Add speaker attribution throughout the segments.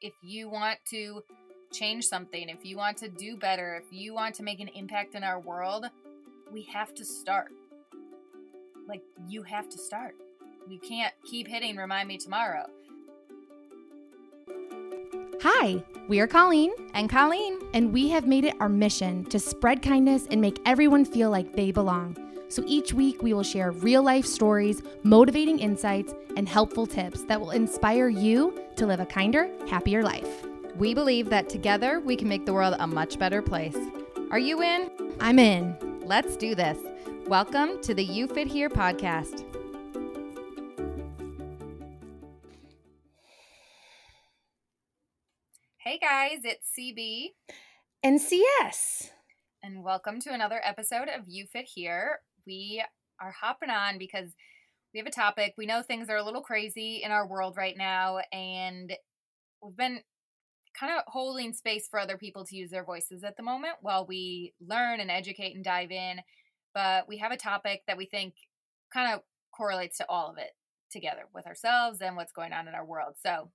Speaker 1: if you want to change something, if you want to do better, if you want to make an impact in our world, we have to start. Like, you have to start. You can't keep hitting remind me tomorrow.
Speaker 2: Hi, we are Colleen
Speaker 1: and Colleen,
Speaker 2: and we have made it our mission to spread kindness and make everyone feel like they belong. So each week we will share real life stories, motivating insights, and helpful tips that will inspire you to live a kinder, happier life.
Speaker 3: We believe that together we can make the world a much better place. Are you in?
Speaker 2: I'm in.
Speaker 3: Let's do this. Welcome to the You Fit Here podcast.
Speaker 1: Hey guys, it's CB
Speaker 2: and CS.
Speaker 1: And welcome to another episode of You Fit Here. We are hopping on because we have a topic. We know things are a little crazy in our world right now, and we've been kind of holding space for other people to use their voices at the moment while we learn and educate and dive in. But we have a topic that we think kind of correlates to all of it together with ourselves and what's going on in our world. So,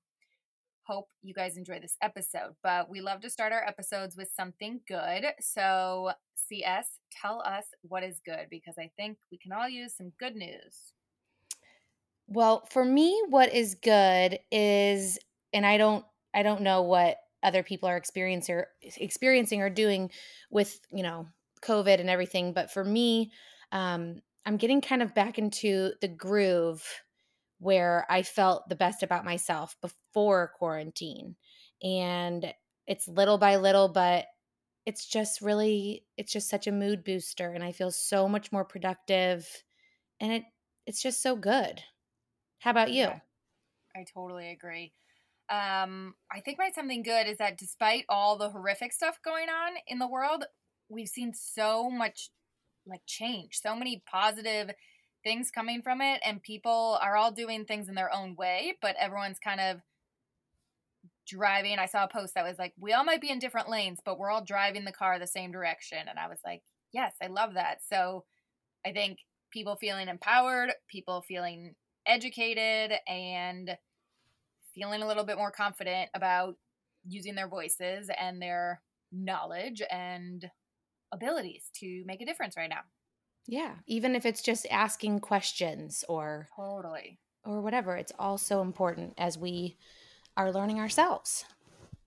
Speaker 1: hope you guys enjoy this episode. But we love to start our episodes with something good. So, CS, tell us what is good because I think we can all use some good news.
Speaker 2: Well, for me, what is good is, and I don't I don't know what other people are experiencing or experiencing or doing with you know COVID and everything, but for me, um, I'm getting kind of back into the groove where I felt the best about myself before quarantine, and it's little by little, but it's just really it's just such a mood booster, and I feel so much more productive, and it it's just so good. How about you? Yeah,
Speaker 1: I totally agree um, I think my something good is that despite all the horrific stuff going on in the world, we've seen so much like change, so many positive things coming from it, and people are all doing things in their own way, but everyone's kind of driving. I saw a post that was like, we all might be in different lanes, but we're all driving the car the same direction. And I was like, yes, I love that. So I think people feeling empowered, people feeling educated, and feeling a little bit more confident about using their voices and their knowledge and abilities to make a difference right now.
Speaker 2: Yeah, even if it's just asking questions or
Speaker 1: totally
Speaker 2: or whatever, it's all so important as we are learning ourselves.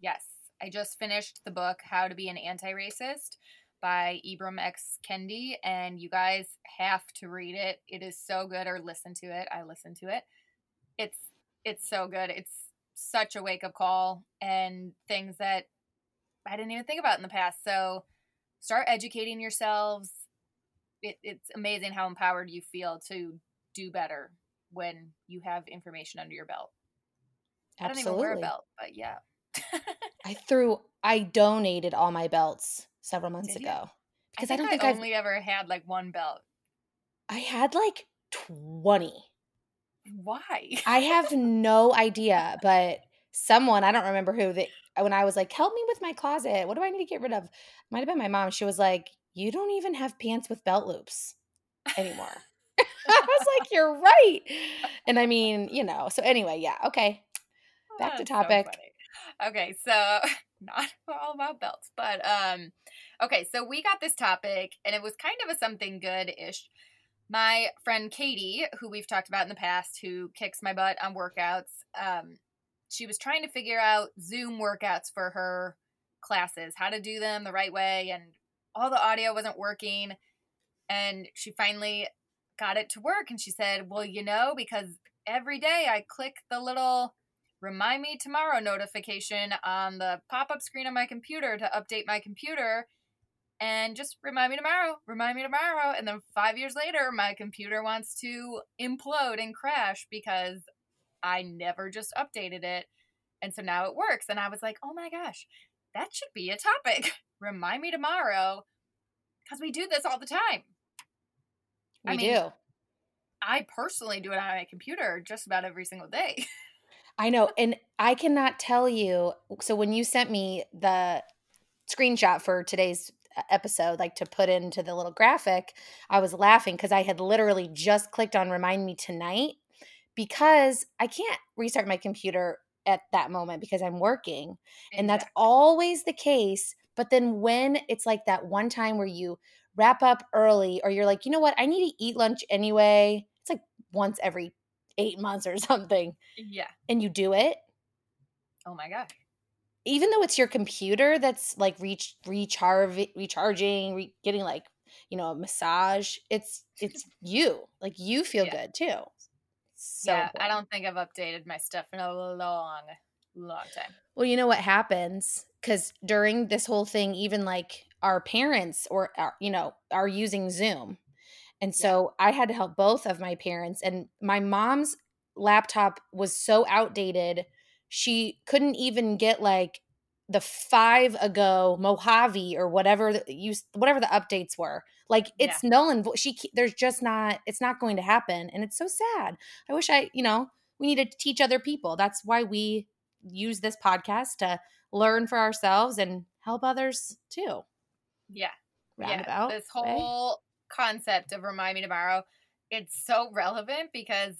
Speaker 1: Yes, I just finished the book How to Be an Anti-Racist by Ibram X Kendi and you guys have to read it. It is so good or listen to it. I listen to it. It's it's so good. It's such a wake up call and things that I didn't even think about in the past. So start educating yourselves. It, it's amazing how empowered you feel to do better when you have information under your belt. Absolutely. I don't even wear a belt, but yeah.
Speaker 2: I threw, I donated all my belts several months
Speaker 1: Did
Speaker 2: ago
Speaker 1: because I, I, don't think I have only ever had like one belt.
Speaker 2: I had like 20.
Speaker 1: Why?
Speaker 2: I have no idea, but someone, I don't remember who, that when I was like, help me with my closet, what do I need to get rid of? Might have been my mom. She was like, you don't even have pants with belt loops anymore. I was like, you're right. And I mean, you know, so anyway, yeah, okay. Back to topic.
Speaker 1: So okay, so not all about belts, but um okay, so we got this topic and it was kind of a something good-ish my friend Katie, who we've talked about in the past, who kicks my butt on workouts, um, she was trying to figure out Zoom workouts for her classes, how to do them the right way, and all the audio wasn't working. And she finally got it to work, and she said, Well, you know, because every day I click the little remind me tomorrow notification on the pop up screen on my computer to update my computer and just remind me tomorrow, remind me tomorrow. And then five years later, my computer wants to implode and crash because I never just updated it. And so now it works. And I was like, oh my gosh, that should be a topic. remind me tomorrow because we do this all the time.
Speaker 2: We I mean, do.
Speaker 1: I personally do it on my computer just about every single day.
Speaker 2: I know. And I cannot tell you. So when you sent me the screenshot for today's uh, episode like to put into the little graphic i was laughing because i had literally just clicked on remind me tonight because i can't restart my computer at that moment because I'm working. And that's always the case. But then when it's like that one time where you wrap up early or you're like, you know what, I need to eat lunch anyway. It's like once every eight months or something.
Speaker 1: Yeah.
Speaker 2: And you do it,
Speaker 1: Oh my god.
Speaker 2: even though it's your computer that's like reach recharge recharging, re- getting like, you know, a massage, it's it's you. Like you feel
Speaker 1: Yeah.
Speaker 2: good too. So
Speaker 1: yeah, I don't think I've updated my stuff in a long, long time.
Speaker 2: Well, you know what happens because during this whole thing, even like our parents or our, you know are using Zoom, and
Speaker 1: Yeah.
Speaker 2: so I had to help both of my parents. And my mom's laptop was so outdated, she couldn't even get like the five ago Mojave or whatever the, you whatever the updates were. Like
Speaker 1: Yeah.
Speaker 2: it's null and she there's just not it's not going to happen, and it's so sad. I wish I you know we need to teach other people. That's why we use this podcast to learn for ourselves and help others too.
Speaker 1: Yeah.
Speaker 2: Roundabout.
Speaker 1: yeah. This whole concept of remind me tomorrow, it's so relevant because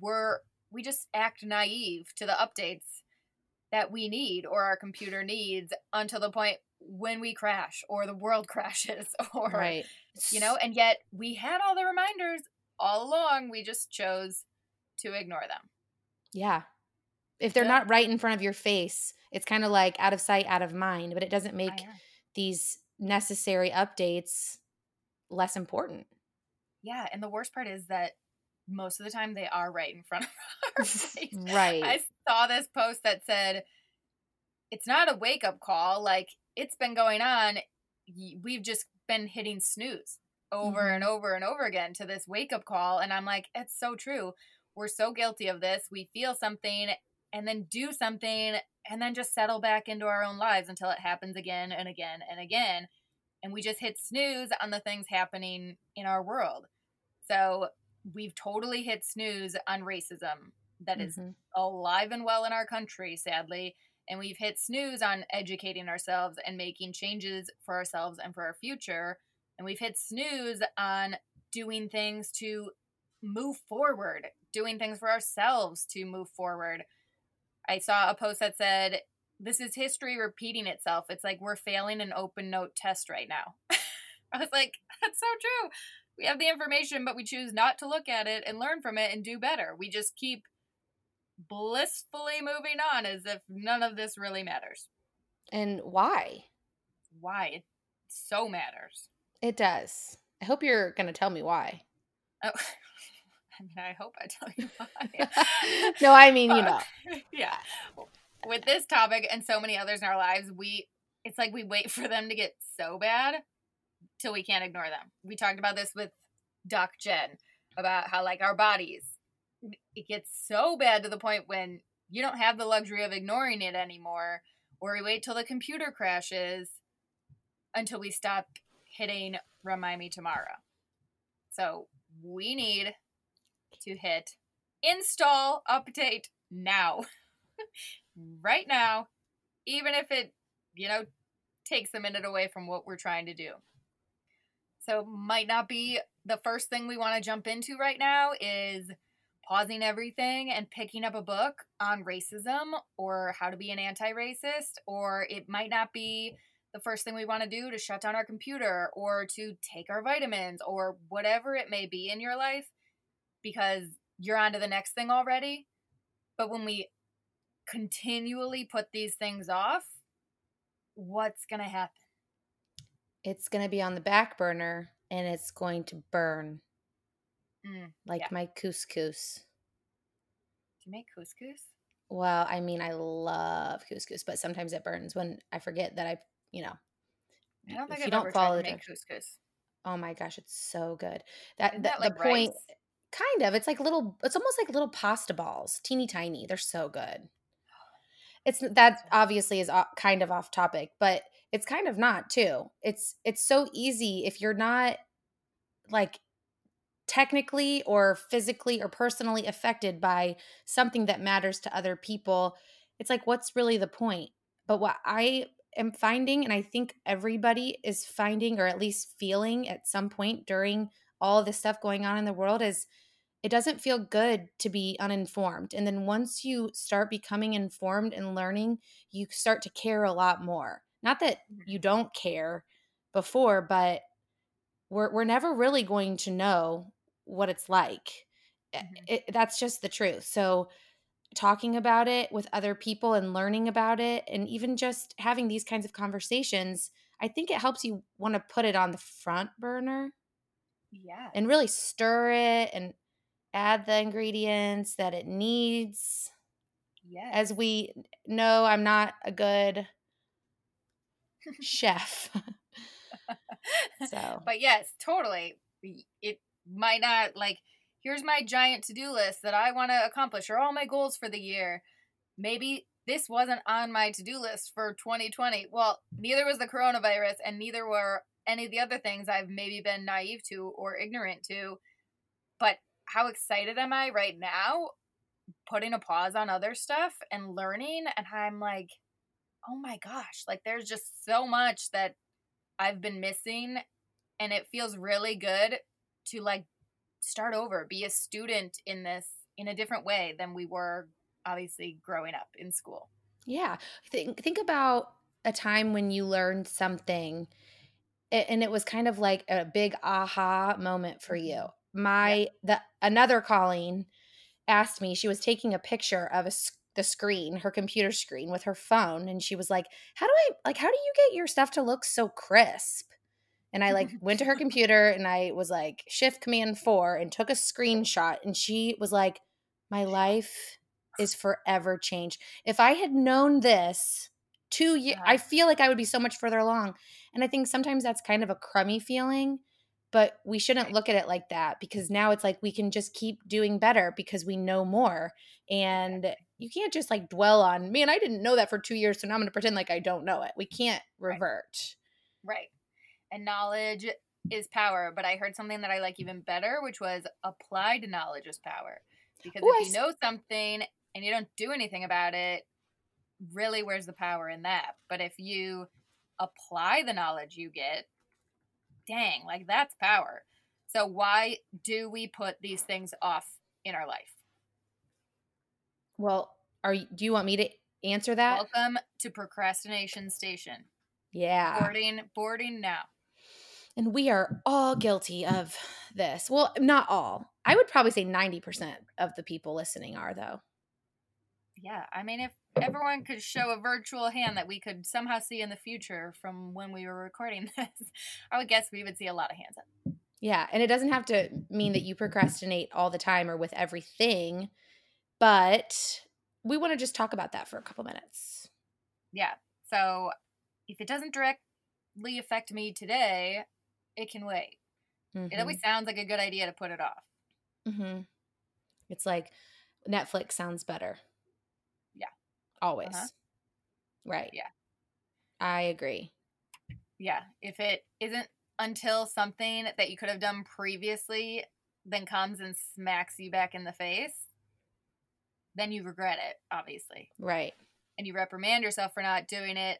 Speaker 1: we're we just act naive to the updates that we need or our computer needs until the point when we crash or the world crashes or
Speaker 2: right.
Speaker 1: you know and yet we had all the reminders all along we just chose to ignore them
Speaker 2: Yeah. If they're
Speaker 1: Yeah.
Speaker 2: not right in front of your face, it's kind of like out of sight, out of mind, but it doesn't make these necessary updates less important.
Speaker 1: yeah and the worst part is that most of the time they are right in front of our face
Speaker 2: Right.
Speaker 1: I saw this post that said, it's not a wake up call. Like, it's been going on. We've just been hitting snooze over and mm-hmm. over and over again to this wake up call. And I'm like, it's so true. We're so guilty of this. We feel something and then do something and then just settle back into our own lives until it happens again and again and again. And we just hit snooze on the things happening in our world. So we've totally hit snooze on racism that is
Speaker 2: Mhm.
Speaker 1: alive and well in our country, sadly. And we've hit snooze on educating ourselves and making changes for ourselves and for our future. And we've hit snooze on doing things to move forward, doing things for ourselves to move forward. I saw a post that said, This is history repeating itself. It's like we're failing an open note test right now. I was like, That's so true. We have the information, but we choose not to look at it and learn from it and do better. We just keep blissfully moving on as if none of this really matters.
Speaker 2: And why?
Speaker 1: Why? It so matters.
Speaker 2: It does. I hope you're going to tell me why.
Speaker 1: Oh, I mean, I hope I tell you why.
Speaker 2: no, I mean, you know.
Speaker 1: yeah. With this topic and so many others in our lives, we it's like we wait for them to get so bad till we can't ignore them. We talked about this with Doc Jen about how like our bodies it gets so bad to the point when you don't have the luxury of ignoring it anymore or we wait till the computer crashes until we stop hitting remind me tomorrow. So, we need to hit install update now. right now, even if it, you know, takes a minute away from what we're trying to do. So, might not be the first thing we want to jump into right now is pausing everything and picking up a book on racism or how to be an anti racist, or it might not be the first thing we want to do to shut down our computer or to take our vitamins or whatever it may be in your life because you're on to the next thing already. But when we continually put these things off, what's going to happen?
Speaker 2: It's going to be on the back burner and it's going to burn
Speaker 1: Mm,
Speaker 2: like
Speaker 1: Yeah.
Speaker 2: my couscous.
Speaker 1: do you make couscous?
Speaker 2: Well, I mean, I love couscous, but sometimes it burns when I forget that I, you know,
Speaker 1: I don't think
Speaker 2: if you
Speaker 1: I've
Speaker 2: don't
Speaker 1: ever
Speaker 2: follow the
Speaker 1: to make couscous.
Speaker 2: Oh my gosh, it's so good. That
Speaker 1: Isn't
Speaker 2: the,
Speaker 1: that
Speaker 2: the
Speaker 1: like
Speaker 2: point
Speaker 1: rice?
Speaker 2: kind of it's like little it's almost like little pasta balls, teeny tiny. They're so good. It's that obviously is kind of off topic, but it's kind of not too. It's it's so easy if you're not like technically or physically or personally affected by something that matters to other people. It's like what's really the point? But what I am finding and I think everybody is finding or at least feeling at some point during all this stuff going on in the world is it doesn't feel good to be uninformed. And then once you start becoming informed and learning, you start to care a lot more. Not that
Speaker 1: Mm-hmm.
Speaker 2: you don't care before, but we're we're never really going to know what it's like. I-
Speaker 1: Mhm.
Speaker 2: it, that's just the truth. So talking about it with other people and learning about it and even just having these kinds of conversations, I think it helps you want to put it on the front burner
Speaker 1: Yeah.
Speaker 2: and really stir it and add the ingredients that it needs.
Speaker 1: Yes.
Speaker 2: As we know, I'm not a good chef. so,
Speaker 1: but yes, totally. It might not like here's my giant to-do list that I want to accomplish or all my goals for the year. Maybe this wasn't on my to-do list for 2020. Well, neither was the coronavirus and neither were any of the other things I've maybe been naive to or ignorant to. But how excited am I right now putting a pause on other stuff and learning and I'm like, "Oh my gosh, like there's just so much that I've been missing and it feels really good to like start over, be a student in this in a different way than we were obviously growing up in school.
Speaker 2: yeah, think think about a time when you learned something and it was kind of like a big aha moment for mm-hmm.
Speaker 1: you.
Speaker 2: My the another Colleen asked me, she was taking a picture of a the screen, her computer screen with her phone and she was like, "How do I like how do you get your stuff to look so crisp?" And I like went to her computer and I was like shift command 4 and took a screenshot and she was like, "My life is forever changed. If I had known this 2 years. I feel like I would be so much further along." And I think sometimes that's kind of a crummy feeling, but we shouldn't look at it like that because now it's like we can just keep doing better because we know more. And you can't just like dwell on, man, I didn't know that for two years, so now I'm going to pretend like I don't know it. We can't revert.
Speaker 1: Right. And knowledge is power, but I heard something that I like even better, which was applied knowledge is power. Because
Speaker 2: Ooh,
Speaker 1: if you know something and you don't do anything about it, really where's the power in that? But if you apply the knowledge you get, dang, like that's power. So why do we put these things off in our life?
Speaker 2: Well, are you, do you want me to answer that?
Speaker 1: Welcome to procrastination station.
Speaker 2: yeah.
Speaker 1: Boarding boarding now.
Speaker 2: And we are all guilty of this. Well, not all. I would probably say 90% of the people listening are, though.
Speaker 1: Yeah, I mean, if everyone could show a virtual hand that we could somehow see in the future from when we were recording this, I would guess we would see a lot of hands up.
Speaker 2: Yeah, and it doesn't have to mean that you procrastinate all the time or with everything, but we want to just talk about that for a couple minutes.
Speaker 1: Yeah, so if it doesn't directly affect me today, it can wait. It always sounds like a good idea to put it off.
Speaker 2: Mm-hmm. It's like Netflix sounds better.
Speaker 1: Yeah.
Speaker 2: Always.
Speaker 1: Uh-huh.
Speaker 2: Right.
Speaker 1: Yeah.
Speaker 2: I agree.
Speaker 1: Yeah, if it isn't until something that you could have done previously then comes and smacks you back in the face, then you regret it, obviously.
Speaker 2: Right.
Speaker 1: and you reprimand yourself for not doing it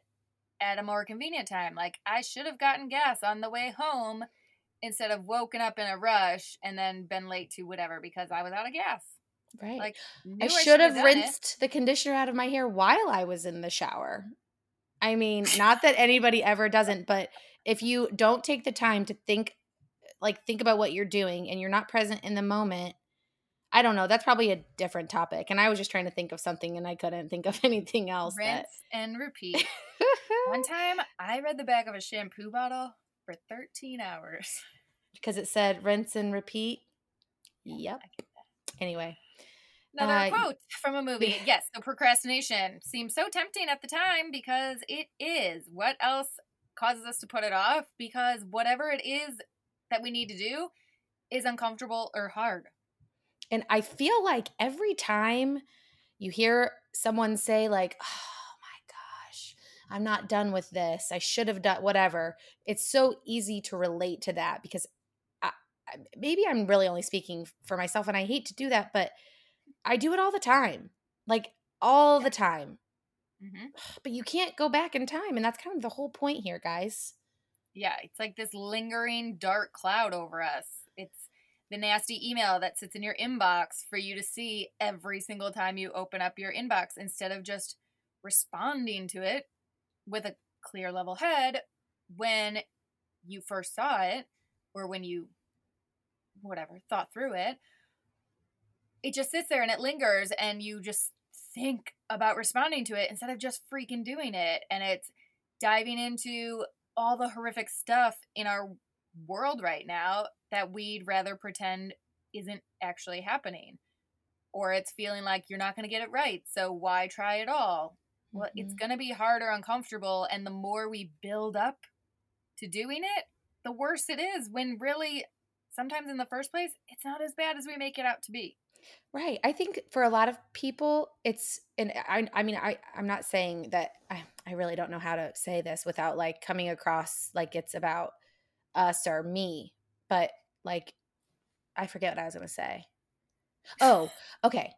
Speaker 1: at a more convenient time. Like I should have gotten gas on the way home instead of woken up in a rush and then been late to whatever because I was out of gas.
Speaker 2: Right.
Speaker 1: Like
Speaker 2: I should have
Speaker 1: done it.
Speaker 2: rinsed the conditioner out of my hair while I was in the shower. I mean, not that anybody ever doesn't, but if you don't take the time to think like think about what you're doing and you're not present in the moment, I don't know, that's probably a different topic. And I was just trying to think of something and I couldn't think of anything else
Speaker 1: rinse and repeat. One time I read the back of a shampoo bottle for 13 hours.
Speaker 2: because it said rinse and repeat. Yep.
Speaker 1: That.
Speaker 2: Anyway,
Speaker 1: Another
Speaker 2: Uh,
Speaker 1: quote from a movie. Yes, so procrastination seems so tempting at the time because it is. What else causes us to put it off? Because whatever it is that we need to do is uncomfortable or hard.
Speaker 2: And I feel like every time you hear someone say, like, oh my gosh, I'm not done with this. I should have done whatever. It's so easy to relate to that because I, I- maybe I'm really only speaking for myself and I hate to do that, but I do it all the time. Like, all the time.
Speaker 1: hmm
Speaker 2: But you can't go back in time. And that's kind of the whole point here, guys.
Speaker 1: Yeah, it's like this lingering dark cloud over us. It's the nasty email that sits in your inbox for you to see every single time you open up your inbox instead of just responding to it with a clear level head when you first saw it or when you whatever thought through it it just sits there and it lingers and you just think about responding to it instead of just freaking doing it and it's diving into all the horrific stuff in our world right now that we'd rather pretend isn't actually happening. Or it's feeling like you're not going to get it right, so why try at all? Well, mm-hmm. it's going to be hard or uncomfortable, and the more we build up to doing it, the worse it is when really sometimes in the first place, it's not as bad as we make it out to be.
Speaker 2: Right. I think for a lot of people, it's, and I, I mean, I, I'm not saying that I, I really don't know how to say this without like coming across like it's about us or me, but like, I forget what I was going to say. Oh, okay.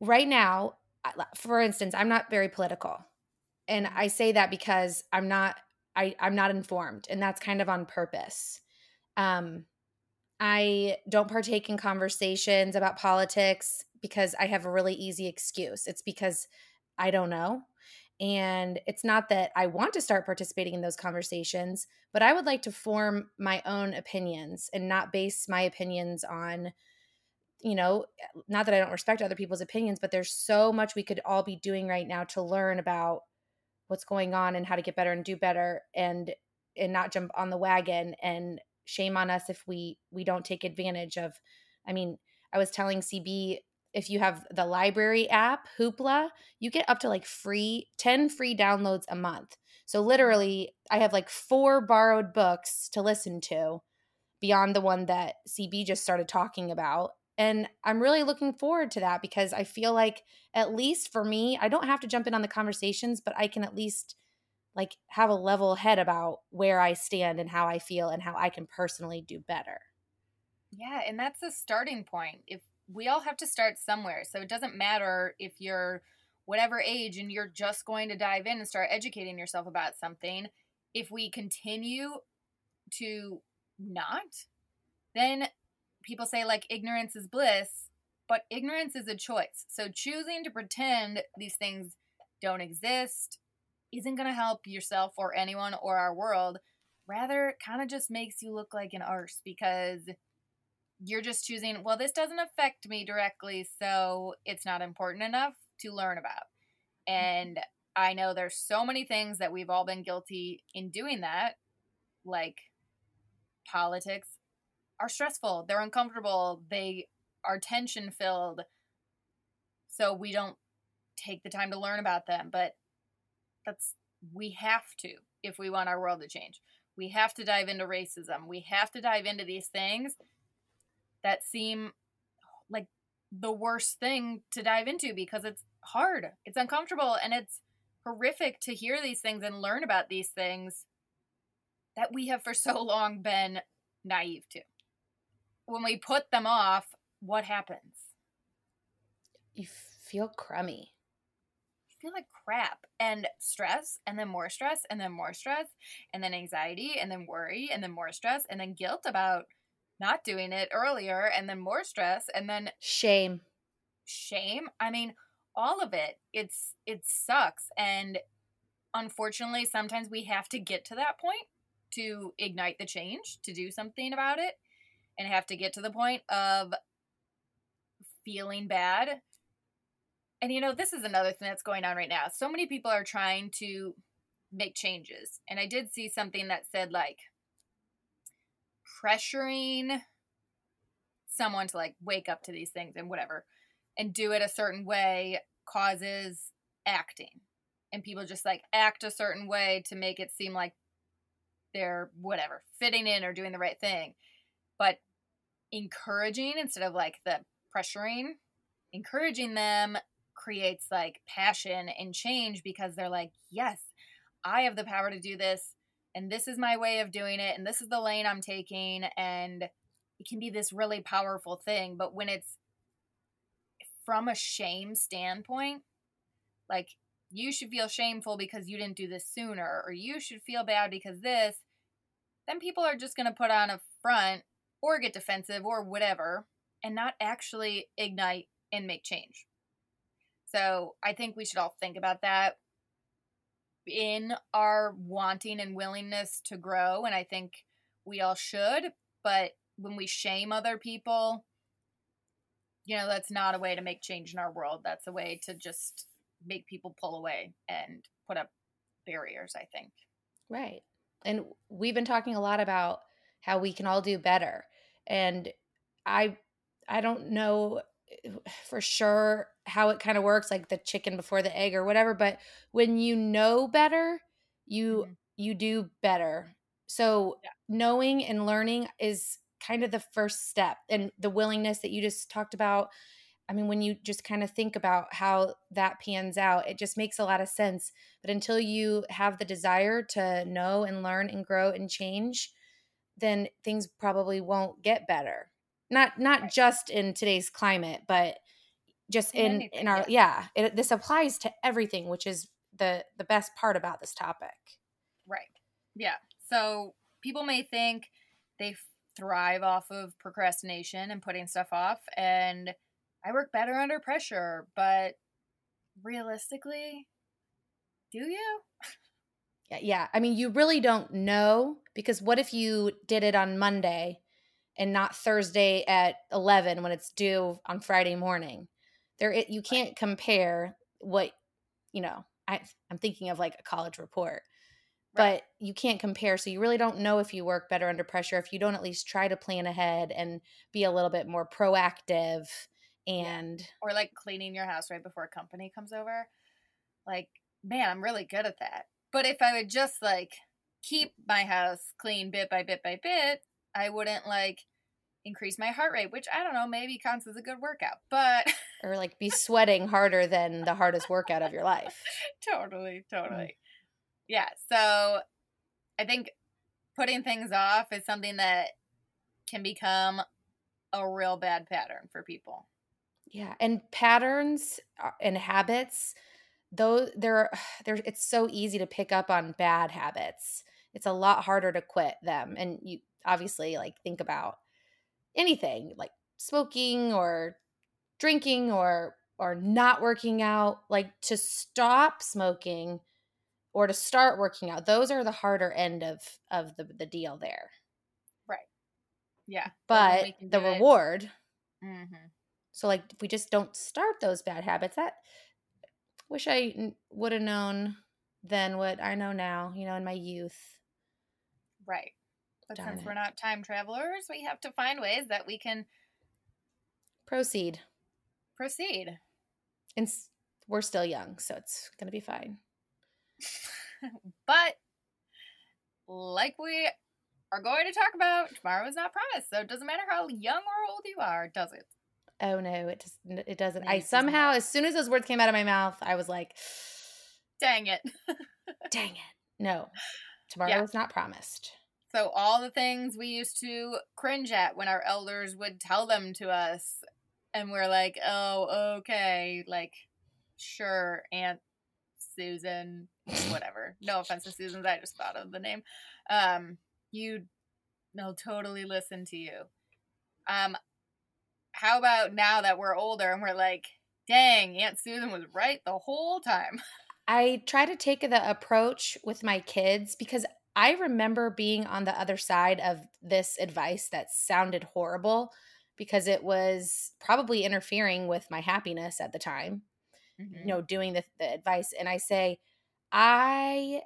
Speaker 2: Right now, for instance, I'm not very political. And I say that because I'm not I I'm not informed and that's kind of on purpose. Um I don't partake in conversations about politics because I have a really easy excuse. It's because I don't know. And it's not that I want to start participating in those conversations, but I would like to form my own opinions and not base my opinions on, you know, eh, not that I don't respect other people's opinions, but there's so much we could all be doing right now to learn about what's going on and how to get better and do better and and not jump on the wagon and shame on us if we we don't take advantage of i mean i was telling cb if you have the library app hoopla you get up to like free 10 free downloads a month. So literally i have like four borrowed books to listen to beyond the one that cb just started talking about and i'm really looking forward to that because i feel like at least for me i don't have to jump in on the conversations but i can at least like have a level head about where I stand and how I feel and how I can personally do better.
Speaker 1: Yeah, and that's a starting point. If we all have to start somewhere. So it doesn't matter if you're whatever age and you're just going to dive in and start educating yourself about something. If we continue to not, then people say like ignorance is bliss, but ignorance is a choice. So choosing to pretend these things don't exist isn't going to help yourself or anyone or our world. Rather, kind of just makes you look like an arse because you're just choosing, well, this doesn't affect me directly, so it's not important enough to learn about. And mm-hmm. I know there's so many things that we've all been guilty in doing that, like politics are stressful, they're uncomfortable, they are tension filled. So we don't take the time to learn about them. But that's we have to if we want our world to change. We have to dive into racism. We have to dive into these things that seem like the worst thing to dive into because it's hard. It's uncomfortable and it's horrific to hear these things and learn about these things that we have for so long been naive to. When we put them off, what happens?
Speaker 2: You feel crummy
Speaker 1: feel like crap and stress and then more stress and then more stress and then anxiety and then worry and then more stress and then guilt about not doing it earlier and then more stress and then
Speaker 2: shame.
Speaker 1: shame. I mean all of it. It's it sucks and unfortunately sometimes we have to get to that point to ignite the change to do something about it and have to get to the point of feeling bad and you know, this is another thing that's going on right now. So many people are trying to make changes. And I did see something that said like pressuring someone to like wake up to these things and whatever and do it a certain way causes acting. And people just like act a certain way to make it seem like they're whatever, fitting in or doing the right thing. But encouraging instead of like the pressuring, encouraging them creates like passion and change because they're like, yes, I have the power to do this. And this is my way of doing it. And this is the lane I'm taking. And it can be this really powerful thing. But when it's from a shame standpoint, like you should feel shameful because you didn't do this sooner, or you should feel bad because this, then people are just going to put on a front or get defensive or whatever and not actually ignite and make change. So I think we should all think about that in our wanting and willingness to grow. And I think we all should. But when we shame other people, you know, that's not a way to make change in our world. That's a way to just make people pull away and put up barriers, I think.
Speaker 2: Right. And we've been talking a lot about how we can all do better. And I I don't know for sure how it kind of works like the chicken before the egg or whatever, but when you know better, you mm-hmm. you do better. So yeah. knowing and learning is kind of the first step and the willingness that you just talked about I mean, when you just kind of think about how that pans out, it just makes a lot of sense. But until you have the desire to know and learn and grow and change, then things probably won't get better. Not not right. just in today's climate, but just in in, anything, in our yeah. yeah it, this applies to everything, which is the the best part about this topic.
Speaker 1: Right. Yeah. So people may think they thrive off of procrastination and putting stuff off and I work better under pressure, but realistically, do you?
Speaker 2: Yeah, yeah. I mean, you really don't know because what if you did it on Monday and not Thursday at 11 when it's due on Friday morning? There it, you can't compare what, you know, I I'm thinking of like a college report. Right. But you can't compare, so you really don't know if you work better under pressure if you don't at least try to plan ahead and be a little bit more proactive and
Speaker 1: or like cleaning your house right before a company comes over like man i'm really good at that but if i would just like keep my house clean bit by bit by bit i wouldn't like increase my heart rate which i don't know maybe counts as a good workout but
Speaker 2: or like be sweating harder than the hardest workout of your life
Speaker 1: totally totally mm. yeah so i think putting things off is something that can become a real bad pattern for people
Speaker 2: yeah, and patterns uh, and habits, though they're there it's so easy to pick up on bad habits. It's a lot harder to quit them. And you obviously like think about anything like smoking or drinking or or not working out, like to stop smoking or to start working out. Those are the harder end of of the the deal there.
Speaker 1: Right. Yeah.
Speaker 2: But the reward mm-hmm. So like if we just don't start those bad habits, that wish I would have known then what I know now, you know, in my youth.
Speaker 1: Right. But Darn since it. we're not time travelers, we have to find ways that we can
Speaker 2: proceed.
Speaker 1: Proceed.
Speaker 2: And we're still young, so it's going to be fine.
Speaker 1: but like we are going to talk about, tomorrow is not promised. So it doesn't matter how young or old you are, does it?
Speaker 2: oh no, it just it doesn't. I somehow, as soon as those words came out of my mouth, I was like,
Speaker 1: dang it,
Speaker 2: dang it. No, tomorrow yeah. is not promised.
Speaker 1: So all the things we used to cringe at when our elders would tell them to us, and we're like, oh, okay, like, sure, Aunt Susan, whatever. no offense to Susan's, I just thought of the name. Um, you, they'll totally listen to you. Um, how about now that we're older and we're like, dang, Aunt Susan was right the whole time?
Speaker 2: I try to take the approach with my kids because I remember being on the other side of this advice that sounded horrible because it was probably interfering with my happiness at the time. Mm-hmm. You know, doing the, the advice. And I say, I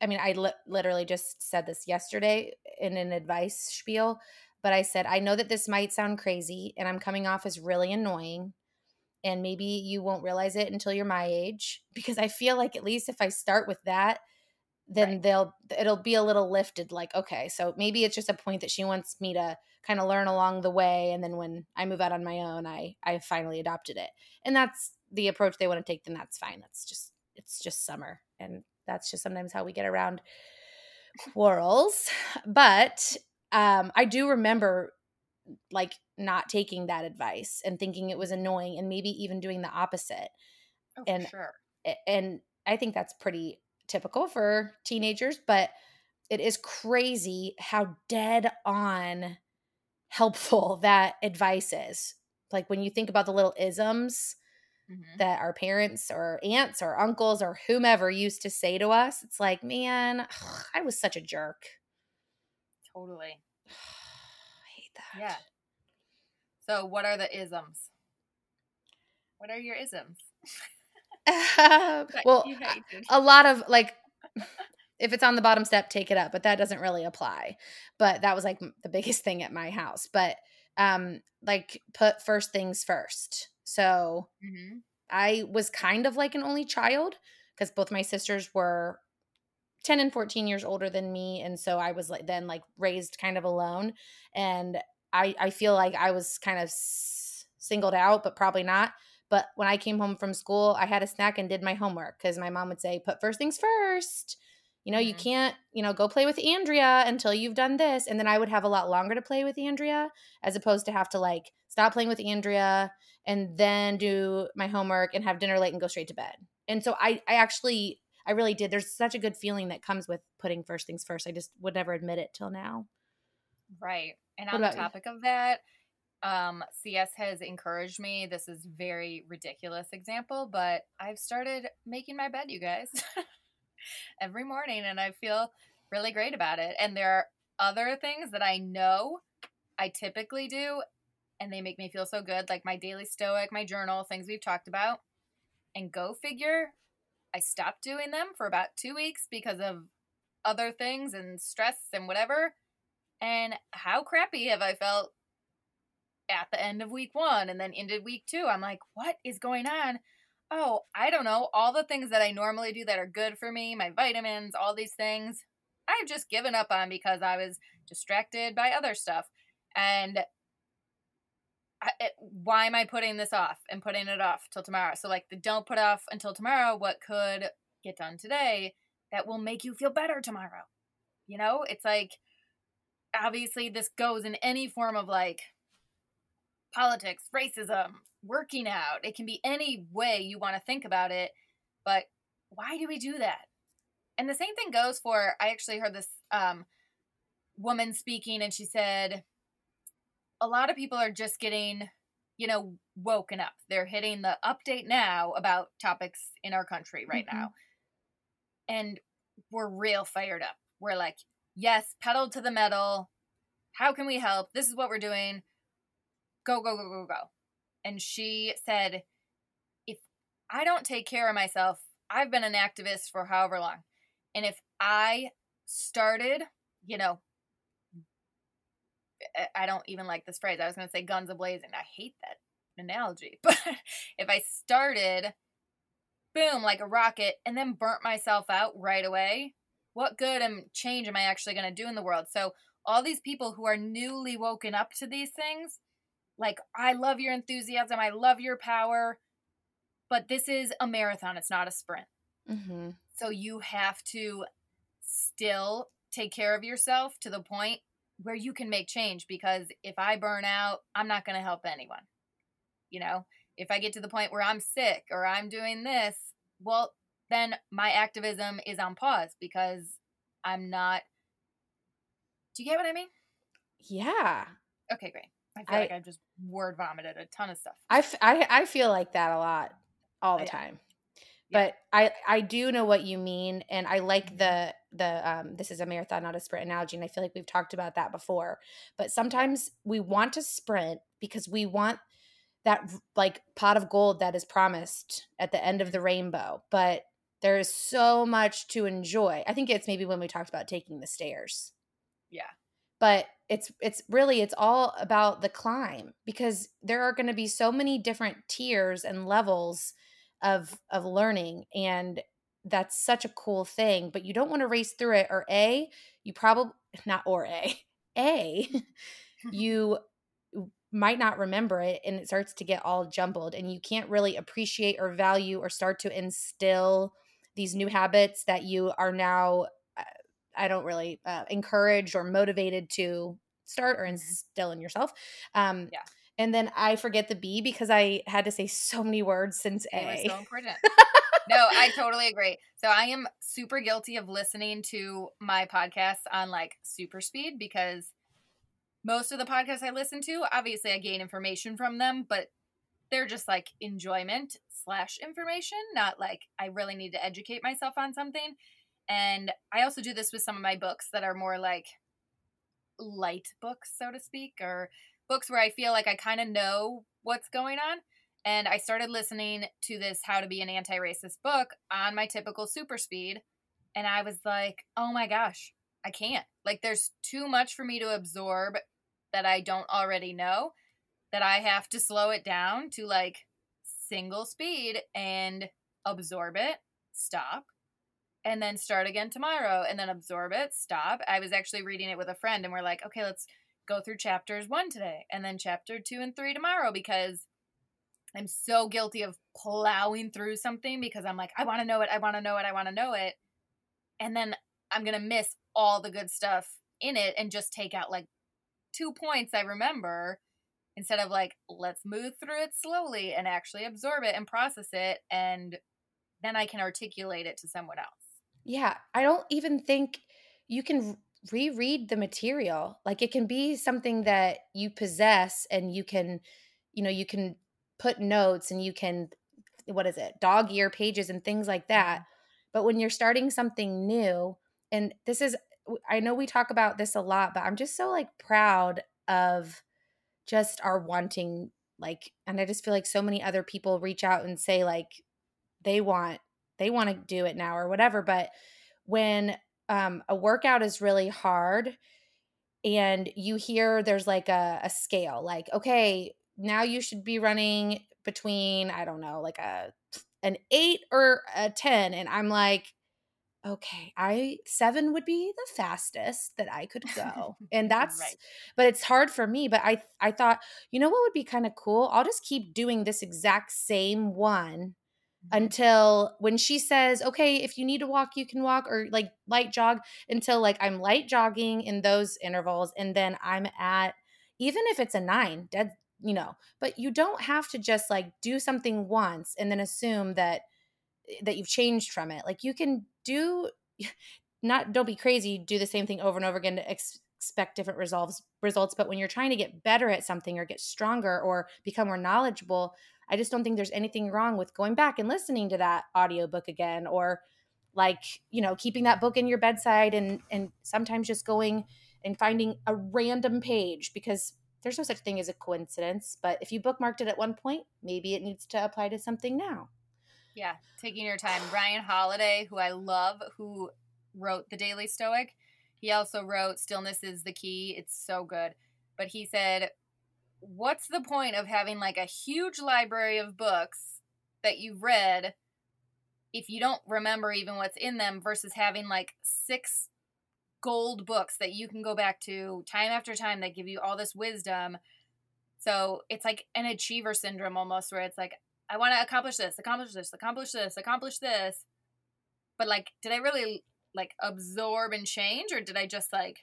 Speaker 2: I mean, I li- literally just said this yesterday in an advice spiel but I said, I know that this might sound crazy and I'm coming off as really annoying. And maybe you won't realize it until you're my age because I feel like at least if I start with that, then right. they'll it'll be a little lifted like okay so maybe it's just a point that she wants me to kind of learn along the way and then when i move out on my own i i finally adopted it and that's the approach they want to take then that's fine that's just it's just summer and that's just sometimes how we get around quarrels but um, I do remember like not taking that advice and thinking it was annoying and maybe even doing the opposite.
Speaker 1: Oh,
Speaker 2: and
Speaker 1: sure.
Speaker 2: And I think that's pretty typical for teenagers, but it is crazy how dead on helpful that advice is. Like when you think about the little isms
Speaker 1: Mhm.
Speaker 2: that our parents or aunts or uncles or whomever used to say to us, it's like, man, I was such a jerk.
Speaker 1: Totally.
Speaker 2: I hate that.
Speaker 1: Yeah. So, what are the isms? What are your isms?
Speaker 2: well, a lot of like if it's on the bottom step take it up but that doesn't really apply. But that was like the biggest thing at my house. But um like put first things first. So
Speaker 1: Mhm.
Speaker 2: i was kind of like an only child because both my sisters were 10 and 14 years older than me and so i was like then like raised kind of alone. And i i feel like i was kind of s- singled out but probably not but when i came home from school i had a snack and did my homework because my mom would say put first things first you know you
Speaker 1: Mhm.
Speaker 2: can't you know go play with andrea until you've done this and then i would have a lot longer to play with andrea as opposed to have to like stop playing with andrea and then do my homework and have dinner late and go straight to bed and so i i actually I really did. There's such a good feeling that comes with putting first things first. I just would never admit it till now.
Speaker 1: Right. And
Speaker 2: What
Speaker 1: on the
Speaker 2: about you?
Speaker 1: topic of that, um, CS has encouraged me. This is very ridiculous example, but I've started making my bed, you guys, every morning, and I feel really great about it. And there are other things that I know I typically do, and they make me feel so good, like my daily stoic, my journal, things we've talked about. And go figure, I stopped doing them for about two weeks because of other things and stress and whatever. And how crappy have I felt at the end of week one and then into week two? I'm like, what is going on? Oh, I don't know. All the things that I normally do that are good for me, my vitamins, all these things, I've just given up on because I was distracted by other stuff. And I, it, why am I putting this off and putting it off till tomorrow? So, like, the don't put off until tomorrow what could get done today that will make you feel better tomorrow. You know, it's like obviously this goes in any form of like politics, racism, working out. It can be any way you want to think about it, but why do we do that? And the same thing goes for I actually heard this um woman speaking and she said a lot of people are just getting you know woken up. They're hitting the update now about topics in our country right
Speaker 2: Mhm.
Speaker 1: now. And we're real fired up. We're like, yes, pedal to the metal. How can we help? This is what we're doing. Go, go, go, go, go. And she said, if I don't take care of myself, I've been an activist for however long. And if I started, you know, I- don't even like this phrase. I was going to say guns a blazing. I hate that analogy. But if I started, boom, like a rocket, and then burnt myself out right away, what good and change am I actually going to do in the world? So, all these people who are newly woken up to these things, like, I love your enthusiasm, I love your power, but this is a marathon, it's not a sprint.
Speaker 2: Mm-hmm.
Speaker 1: So, you have to still take care of yourself to the point where you can make change because if I burn out, I'm not going to help anyone. You know, if I get to the point where I'm sick or I'm doing this, well, then my activism is on pause because I'm not. Do you get what I mean?
Speaker 2: Yeah.
Speaker 1: Okay, great. I feel
Speaker 2: I-
Speaker 1: like I've just word vomited a ton of stuff.
Speaker 2: I, f- I, I feel like that a lot all the
Speaker 1: Yeah.
Speaker 2: time.
Speaker 1: Yeah.
Speaker 2: But I, I do know what you mean, and I like the the um, this is a marathon, not a sprint analogy, and I feel like we've talked about that before. But sometimes we want to sprint because we want that like pot of gold that is promised at the end of the rainbow. But there is so much to enjoy. I think it's maybe when we talked about taking the stairs
Speaker 1: Yeah.
Speaker 2: But it's it's really it's all about the climb because there are going to be so many different tiers and levels of of learning and that's such a cool thing but you don't want to race through it or a you probably not or a a you might not remember it and it starts to get all jumbled and you can't really appreciate or value or start to instill these new habits that you are now i don't really uh, encourage or motivated to start or instill in yourself um
Speaker 1: Yeah.
Speaker 2: and then i forget the b because i had to say so many words since
Speaker 1: It was
Speaker 2: a
Speaker 1: so important. no, I totally agree. So I am super guilty of listening to my podcasts on like super speed because most of the podcasts I listen to, obviously I gain information from them, but they're just like enjoyment slash information, not like I really need to educate myself on something. And I also do this with some of my books that are more like light books, so to speak, or books where I feel like I kind of know what's going on. And I started listening to this How to Be an Anti Racist book on my typical super speed. And I was like, oh my gosh, I can't. Like, there's too much for me to absorb that I don't already know that I have to slow it down to like single speed and absorb it, stop, and then start again tomorrow and then absorb it, stop. I was actually reading it with a friend and we're like, okay, let's go through chapters one today and then chapter two and three tomorrow because I'm so guilty of plowing through something because I'm like, I want to know it, I want to know it, I want to know it. And then I'm going to miss all the good stuff in it and just take out like two points I remember instead of like, let's move through it slowly and actually absorb it and process it. And then I can articulate it to someone else.
Speaker 2: Yeah. I don't even think you can reread the material. Like it can be something that you possess and you can, you know, you can put notes and you can, what is it, dog ear pages and things like that. Mm-hmm. But when you're starting something new, and this is, I know we talk about this a lot, but I'm just so like proud of just our wanting, like, and I just feel like so many other people reach out and say, like, they want, they want to do it now or whatever. But when um, a workout is really hard and you hear there's like a, a scale like okay now you should be running between i don't know like a an eight or a 10 and i'm like okay i seven would be the fastest that i could go and that's right. but it's hard for me but i i thought you know what would be kind of cool i'll just keep doing this exact same one until when she says, okay, if you need to walk, you can walk or like light jog until like I'm light jogging in those intervals. And then I'm at, even if it's a nine, dead, you know, but you don't have to just like do something once and then assume that eh, that you've changed from it. Like you can do not don't be crazy, do the same thing over and over again to ex- expect different results results, but when you're trying to get better at something or get stronger or become more knowledgeable, I just don't think there's anything wrong with going back and listening to that audiobook again or like, you know, keeping that book in your bedside and and sometimes just going and finding a random page because there's no such thing as a coincidence, but if you bookmarked it at one point, maybe it needs to apply to something now.
Speaker 1: Yeah, taking your time. Ryan Holiday, who I love, who wrote The Daily Stoic, he also wrote Stillness is the Key. It's so good. But he said what's the point of having like a huge library of books that you've read if you don't remember even what's in them versus having like six gold books that you can go back to time after time that give you all this wisdom. So it's like an achiever syndrome almost where it's like, I want to accomplish this, accomplish this, accomplish this, accomplish this. But like, did I really like absorb and change or did I just like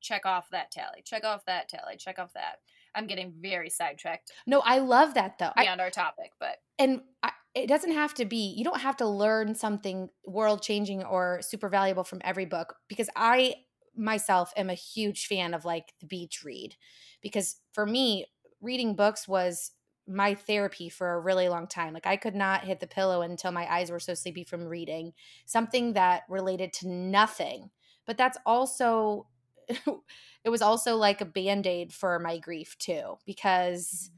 Speaker 1: check off that tally, check off that tally, check off that? I'm getting very sidetracked.
Speaker 2: No, I love that though.
Speaker 1: Beyond I, our topic, but
Speaker 2: and I, it doesn't have to be. You don't have to learn something world changing or super valuable from every book because I myself am a huge fan of like the beach read because for me reading books was my therapy for a really long time. Like I could not hit the pillow until my eyes were so sleepy from reading something that related to nothing. But that's also it was also like a band-aid for my grief too because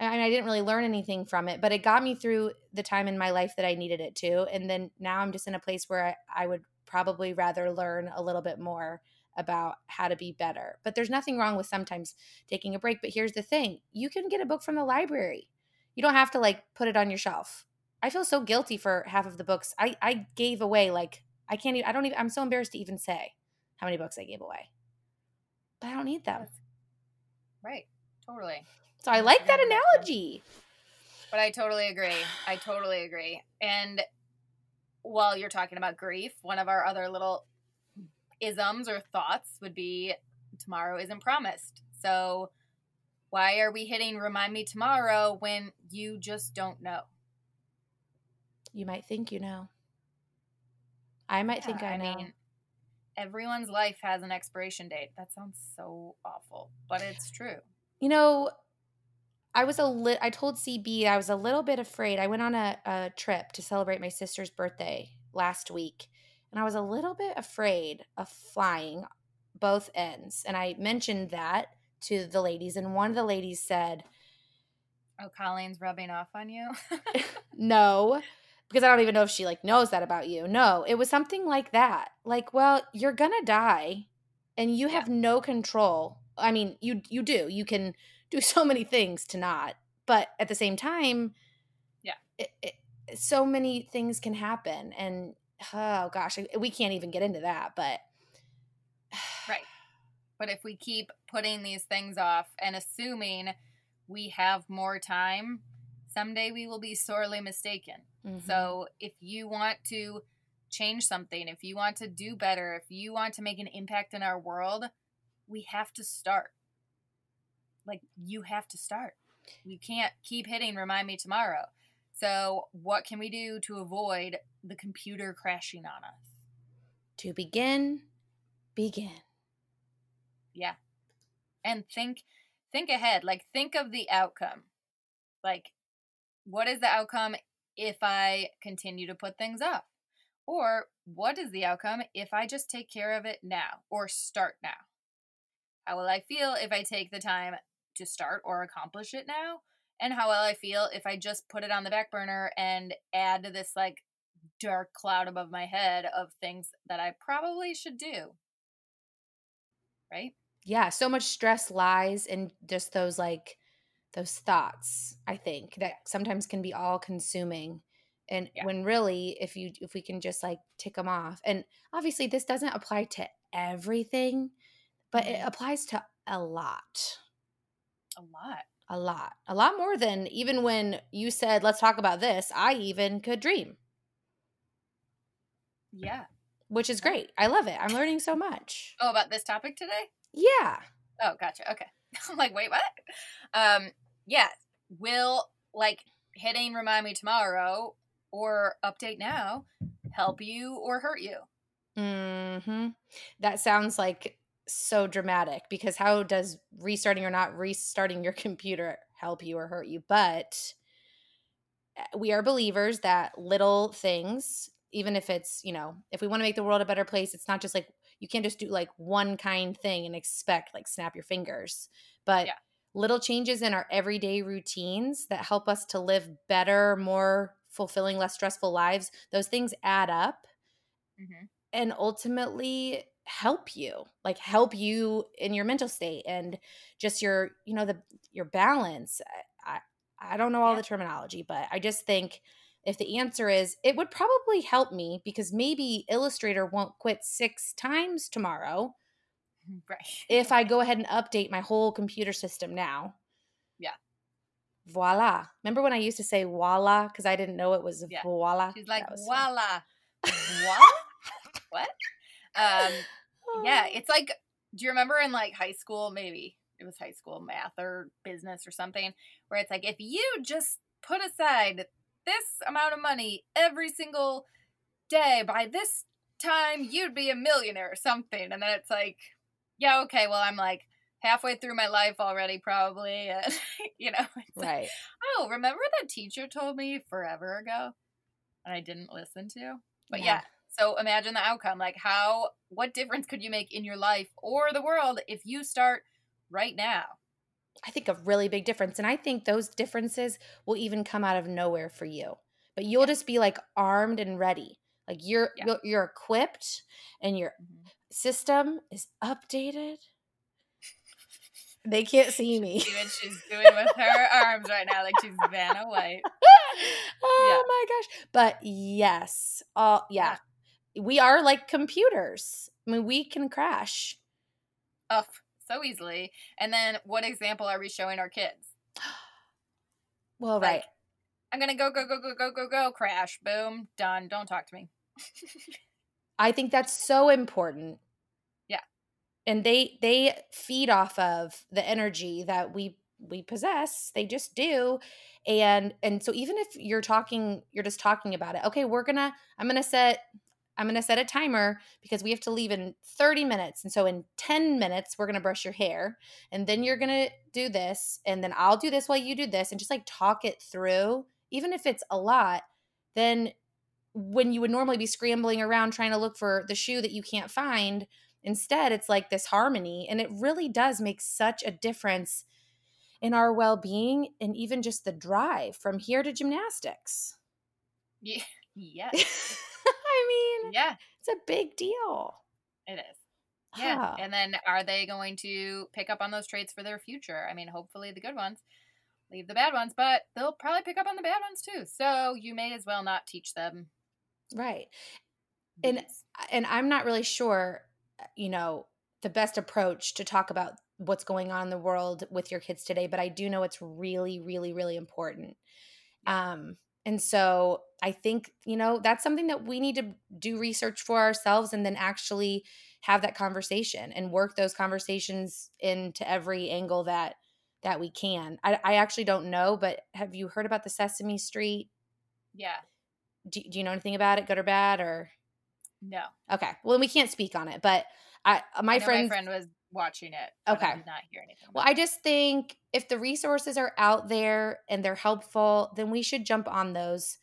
Speaker 2: mm-hmm. and I didn't really learn anything from it, but it got me through the time in my life that I needed it to. And then now I'm just in a place where I, I would probably rather learn a little bit more about how to be better. But there's nothing wrong with sometimes taking a break. But here's the thing you can get a book from the library, you don't have to like put it on your shelf. I feel so guilty for half of the books. I, I gave away like, I can't even, I don't even, I'm so embarrassed to even say how many books I gave away but I don't need them.
Speaker 1: Right. Totally.
Speaker 2: So I like that uh, analogy.
Speaker 1: But I totally agree. I totally agree. And while you're talking about grief, one of our other little isms or thoughts would be tomorrow isn't promised. So why are we hitting remind me tomorrow when you just don't know?
Speaker 2: You might think you know. I might yeah, think I, I know. Mean,
Speaker 1: everyone's life has an expiration date. That sounds so awful, but it's true.
Speaker 2: You know, I was a lit. I told CB I was a little bit afraid. I went on a, a trip to celebrate my sister's birthday last week, and I was a little bit afraid of flying both ends. And I mentioned that to the ladies, and one of the ladies said,
Speaker 1: "Oh, Colleen's rubbing off on you."
Speaker 2: no, because I don't even know if she like knows that about you. No, it was something like that. Like, well, you're gonna die, and you have no control. I mean, you you do. You can do so many things to not, but at the same time,
Speaker 1: yeah,
Speaker 2: it, it, so many things can happen, and oh gosh, we can't even get into that. But
Speaker 1: right, but if we keep putting these things off and assuming we have more time, someday we will be sorely mistaken. Mm-hmm. So if you want to change something, if you want to do better, if you want to make an impact in our world, we have to start. Like you have to start. You can't keep hitting remind me tomorrow. So, what can we do to avoid the computer crashing on us?
Speaker 2: To begin, begin.
Speaker 1: Yeah. And think think ahead. Like think of the outcome. Like what is the outcome if I continue to put things off? Or what is the outcome if I just take care of it now or start now? How will I feel if I take the time to start or accomplish it now? And how will I feel if I just put it on the back burner and add this like dark cloud above my head of things that I probably should do? Right?
Speaker 2: Yeah, so much stress lies in just those like those thoughts i think that sometimes can be all consuming and yeah. when really if you if we can just like tick them off and obviously this doesn't apply to everything but it mm-hmm. applies to a lot.
Speaker 1: A lot.
Speaker 2: A lot. A lot more than even when you said let's talk about this i even could dream.
Speaker 1: Yeah.
Speaker 2: Which is great. I love it. I'm learning so much.
Speaker 1: Oh about this topic today?
Speaker 2: Yeah.
Speaker 1: Oh gotcha. Okay I'm like, wait, what? Um, yeah, will like hitting remind me tomorrow or update now help you or hurt you?
Speaker 2: Hmm. That sounds like so dramatic because how does restarting or not restarting your computer help you or hurt you? But eh, we are believers that little things, even if it's, you know, if we want to make the world a better place, it's not just like you can't just do like one kind thing and expect like snap your fingers but yeah. little changes in our everyday routines that help us to live better more fulfilling less stressful lives those things add up mm-hmm. and ultimately help you like help you in your mental state and just your you know the your balance i i, I don't know all yeah. the terminology but i just think if the answer is it would probably help me because maybe Illustrator won't quit six times tomorrow.
Speaker 1: Right.
Speaker 2: If I go ahead and update my whole computer system now.
Speaker 1: Yeah.
Speaker 2: Voila. Remember when I used to say voila because I didn't know it was yeah. voila?
Speaker 1: She's like, voila. voila? what? Um, yeah, it's like, do you remember in like high school, maybe it was high school math or business or something, where it's like, if you just put aside this amount of money every single day. By this time you'd be a millionaire or something. And then it's like yeah okay well i'm like halfway through my life already probably. And you know
Speaker 2: right
Speaker 1: like, oh remember that teacher told me forever ago and i didn't listen to? But yeah. yeah. so imagine the outcome. Like how what difference could you make in your life or the world if you start right now
Speaker 2: I think a really big difference. And I think those differences will even come out of nowhere for you. But you'll yeah. just be like armed and ready. Like you're yeah. you're, you're, equipped and your mm-hmm. system is updated. They can't see me.
Speaker 1: See what she's doing with her arms right now, like she's Vanna White.
Speaker 2: oh yeah. my gosh. But yes. all yeah. We are like computers. I mean, we can crash.
Speaker 1: Oh, so easily. And then what example are we showing our kids?
Speaker 2: Well, like, right.
Speaker 1: I'm gonna go, go, go, go, go, go, go, crash, boom, done. Don't talk to me.
Speaker 2: I think that's so important.
Speaker 1: Yeah.
Speaker 2: And they they feed off of the energy that we we possess. They just do. And and so even if you're talking, you're just talking about it. Okay, we're gonna I'm gonna set I'm going to set a timer because we have to leave in 30 minutes. And so in 10 minutes, we're going to brush your hair. And then you're going to do this. And then I'll do this while you do this. And just like talk it through. Even if it's a lot, then when you would normally be scrambling around trying to look for the shoe that you can't find, instead it's like this harmony. And it really does make such a difference in our well being and even just the drive from here to gymnastics.
Speaker 1: Yeah. Yes.
Speaker 2: I mean,
Speaker 1: yeah.
Speaker 2: it's a big deal.
Speaker 1: It is. Yeah. And then are they going to pick up on those traits for their future? I mean, hopefully the good ones. Leave the bad ones, but they'll probably pick up on the bad ones too. So you may as well not teach them.
Speaker 2: Right. And and I'm not really sure, uh, you know, the best approach to talk about what's going on in the world with your kids today, but I do know it's really really really important. Um and so I think, you know, that's something that we need to do research for ourselves and then actually have that conversation and work those conversations into every angle that that we can. I, I actually don't know, but have you heard about the Sesame Street?
Speaker 1: Yeah.
Speaker 2: Do, do you know anything about it, good or bad, or
Speaker 1: no?
Speaker 2: Okay, well, we can't speak on it, but I uh, my
Speaker 1: I
Speaker 2: friend
Speaker 1: my friend was watching it.
Speaker 2: Okay.
Speaker 1: I did not hear anything.
Speaker 2: Well, I just think if the resources are out there and they're helpful, then we should jump on those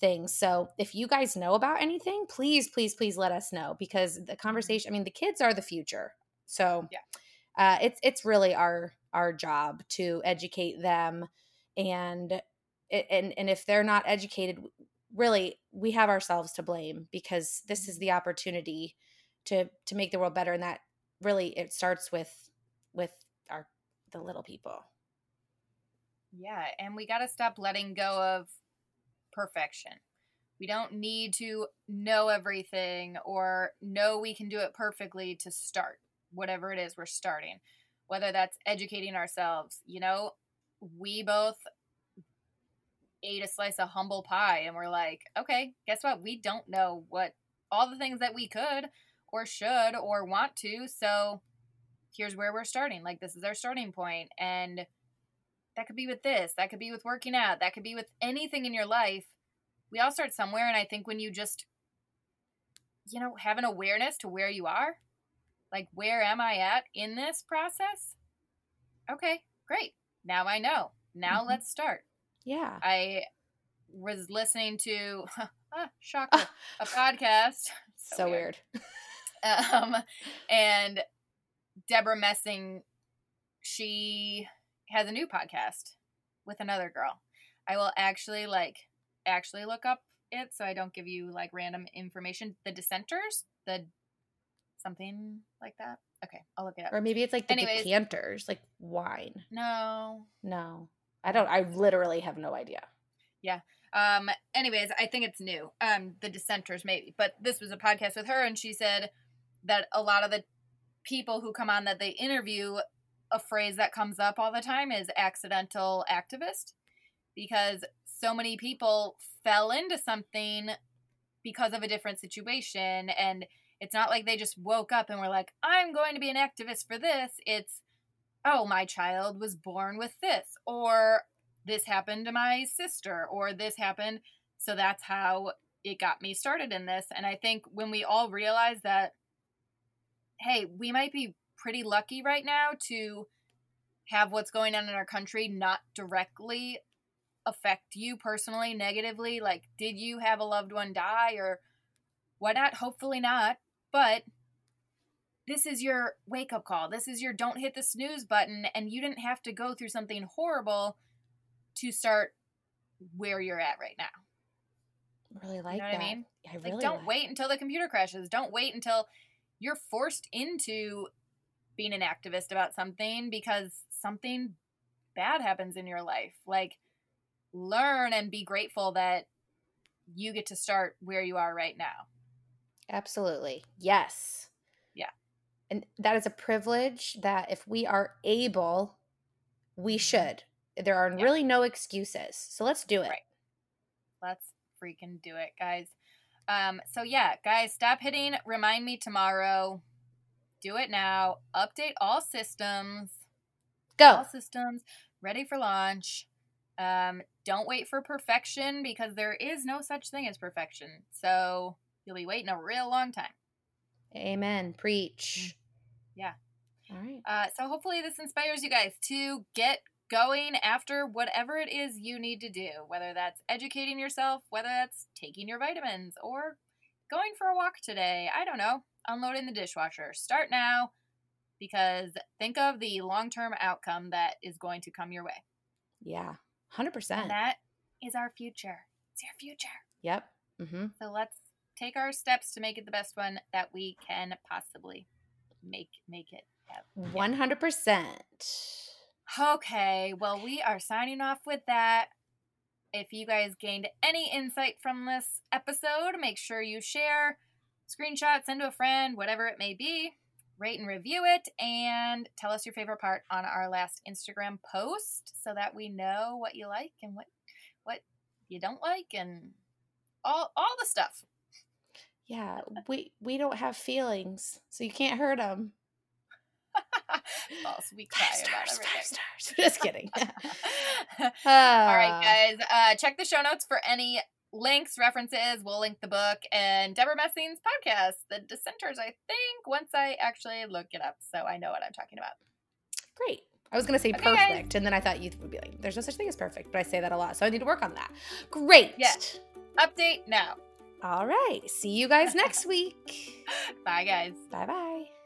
Speaker 2: things. So if you guys know about anything, please, please, please let us know because the
Speaker 1: Mm-hmm.
Speaker 2: conversation. I mean, the kids are the future, so
Speaker 1: Yeah.
Speaker 2: uh, it's it's really our our job to educate them, and and and if they're not educated, really we have ourselves to blame because this is the opportunity to to make the world better, and that really it starts with with our the little people.
Speaker 1: Yeah, and we got to stop letting go of perfection. We don't need to know everything or know we can do it perfectly to start whatever it is we're starting. Whether that's educating ourselves, you know, we both ate a slice of humble pie and we're like, okay, guess what? We don't know what all the things that we could or should or want to. So here's where we're starting. Like, this is our starting point. And that could be with this, that could be with working out, that could be with anything in your life. We all start somewhere. And I think when you just, you know, have an awareness to where you are, like, where am I at in this process? Okay, great. Now I know. Now
Speaker 2: Mhm.
Speaker 1: let's start.
Speaker 2: Yeah.
Speaker 1: I was listening to, ah, shocker, a podcast.
Speaker 2: so, weird.
Speaker 1: Um, and Debra Messing, she has a new podcast with another girl. I will actually like actually look up it so I don't give you like random information. The dissenters, the something like that. Okay, I'll look it up.
Speaker 2: Or maybe it's like the
Speaker 1: Anyways.
Speaker 2: decanters, like wine.
Speaker 1: No.
Speaker 2: No, I don't. I literally have no idea. Yeah.
Speaker 1: Um anyways, I think it's new. Um the dissenters maybe. But this was a podcast with her and she said that a lot of the people who come on that they interview a phrase that comes up all the time is accidental activist because so many people fell into something because of a different situation. And it's not like they just woke up and were like I'm going to be an activist for this. It's oh, my child was born with this or this happened to my sister or this happened. So that's how it got me started in this. And i think when we all realize that hey we might be pretty lucky right now to have what's going on in our country not directly affect you personally negatively like did you have a loved one die or whatnot hopefully not but this is your wake up call. This is your don't hit the snooze button. And you didn't have to go through something horrible to start where you're at right now.
Speaker 2: Really like
Speaker 1: you know
Speaker 2: that.
Speaker 1: I mean?
Speaker 2: I
Speaker 1: Like, don't
Speaker 2: like-
Speaker 1: wait until the computer crashes. Don't wait until you're forced into being an activist about something because something bad happens in your life. Like, learn and be grateful that you get to start where you are right now.
Speaker 2: Absolutely. Yes.
Speaker 1: Yeah.
Speaker 2: And that is a privilege that if we are able, we mm-hmm. should. There are
Speaker 1: Yeah.
Speaker 2: really no excuses. So let's do it.
Speaker 1: Right. Let's freaking do it, guys. Um, so yeah, guys, stop hitting remind me tomorrow. Do it now. Update all systems.
Speaker 2: Go.
Speaker 1: All systems ready for launch. Um, don't wait for perfection because there is no such thing as perfection. So you'll be waiting a real long time.
Speaker 2: Amen. Preach.
Speaker 1: Yeah.
Speaker 2: All right.
Speaker 1: Uh, so hopefully this inspires you guys to get going after whatever it is you need to do, whether that's educating yourself, whether that's taking your vitamins, or going for a walk today. I don't know, unloading the dishwasher. Start now because think of the long term outcome that is going to come your way.
Speaker 2: Yeah. 100%.
Speaker 1: And that is our future. It's your future.
Speaker 2: Yep. Mm-hmm.
Speaker 1: So let's take our steps to make it the best one that we can possibly make make it. Have.
Speaker 2: 100%.
Speaker 1: Okay, well, we are signing off with that. If you guys gained any insight from this episode, make sure you share, screenshot, send to a friend, whatever it may be. Rate and review it, and tell us your favorite part on our last Instagram post, so that we know what you like and what what you don't like, and all all the stuff.
Speaker 2: Yeah, we we don't have feelings, so you can't hurt them.
Speaker 1: False. We cry
Speaker 2: Five
Speaker 1: about
Speaker 2: stars,
Speaker 1: everything.
Speaker 2: five stars. Just kidding.
Speaker 1: All
Speaker 2: All
Speaker 1: right, guys. Uh, check the show notes for any links, references. We'll link the book and Debra Messing's podcast, The Dissenters, I think, once I actually look it up so I know what I'm talking about.
Speaker 2: Great. I was gonna say
Speaker 1: Okay, guys.
Speaker 2: perfect, and then I thought you would be like, "There's no such thing as perfect," but I say that a lot, so I need to work on that. Great.
Speaker 1: Yeah. Update now.
Speaker 2: All right. See you guys next week.
Speaker 1: Bye, guys.
Speaker 2: bye bye.